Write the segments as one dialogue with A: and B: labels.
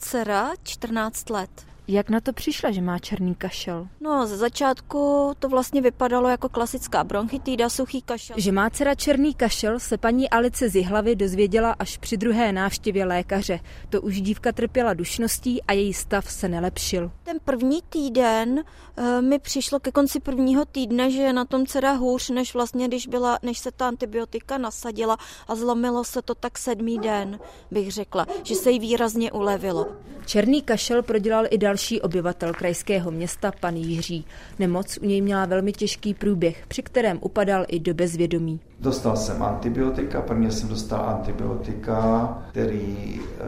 A: dcera 14 let.
B: Jak na to přišla, že má černý kašel?
A: No, ze začátku to vlastně vypadalo jako klasická bronchitída, suchý kašel.
B: Že má dcera černý kašel, se paní Alice z Jihlavy dozvěděla až při druhé návštěvě lékaře. To už dívka trpěla dušností a její stav se nelepšil.
A: Ten první týden e, mi přišlo ke konci prvního týdne, že je na tom dcera hůř, než vlastně, když byla, než se ta antibiotika nasadila a zlomilo se to tak sedmý den, bych řekla, že se jí výrazně ulevilo.
B: Černý kašel prodělal i další další obyvatel krajského města, pan Jiří. Nemoc u něj měla velmi těžký průběh, při kterém upadal i do bezvědomí.
C: Dostal jsem antibiotika, prvně jsem dostal antibiotika, který e,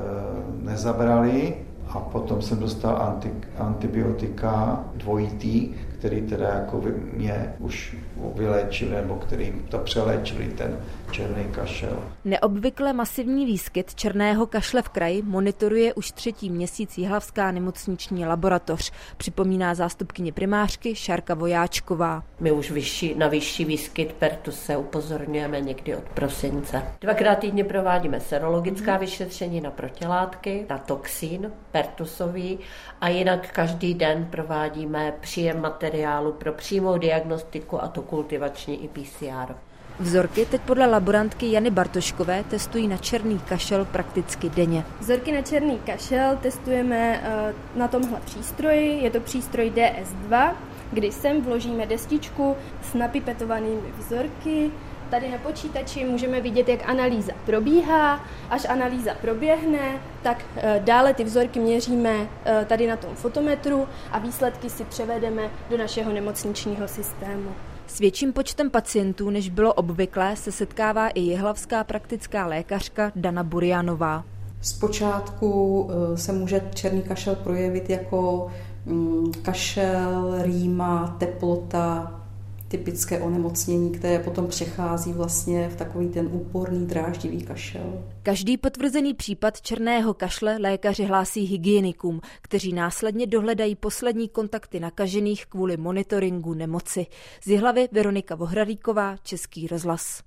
C: nezabrali a potom jsem dostal anti, antibiotika dvojitý, který teda jako mě už vyléčili, nebo kterým to přeléčili ten černý kašel.
B: Neobvykle masivní výskyt černého kašle v kraji monitoruje už třetí měsíc Jihlavská nemocniční laboratoř, připomíná zástupkyně primářky Šárka Vojáčková.
D: My už vyšší, na vyšší výskyt pertuse upozorňujeme někdy od prosince. Dvakrát týdně provádíme serologická vyšetření na protilátky, na toxín pertusový a jinak každý den provádíme příjem materiálu pro přímou diagnostiku a to kultivační i PCR.
B: Vzorky teď podle laborantky Jany Bartoškové testují na černý kašel prakticky denně.
E: Vzorky na černý kašel testujeme eh, na tomhle přístroji. Je to přístroj DS2, kdy sem vložíme destičku s napipetovanými vzorky. Tady na počítači můžeme vidět, jak analýza probíhá. Až analýza proběhne, tak eh, dále ty vzorky měříme eh, tady na tom fotometru a výsledky si převedeme do našeho nemocničního systému.
B: S větším počtem pacientů, než bylo obvyklé, se setkává i jehlavská praktická lékařka Dana Burianová.
F: Zpočátku eh, se může černý kašel projevit jako mm, kašel, rýma, teplota, typické onemocnění, které potom přechází vlastně v takový ten úporný dráždivý kašel.
B: Každý potvrzený případ černého kašle lékaři hlásí hygienikům, kteří následně dohledají poslední kontakty nakažených kvůli monitoringu nemoci. Z hlavy Veronika Vohradíková, Český rozhlas.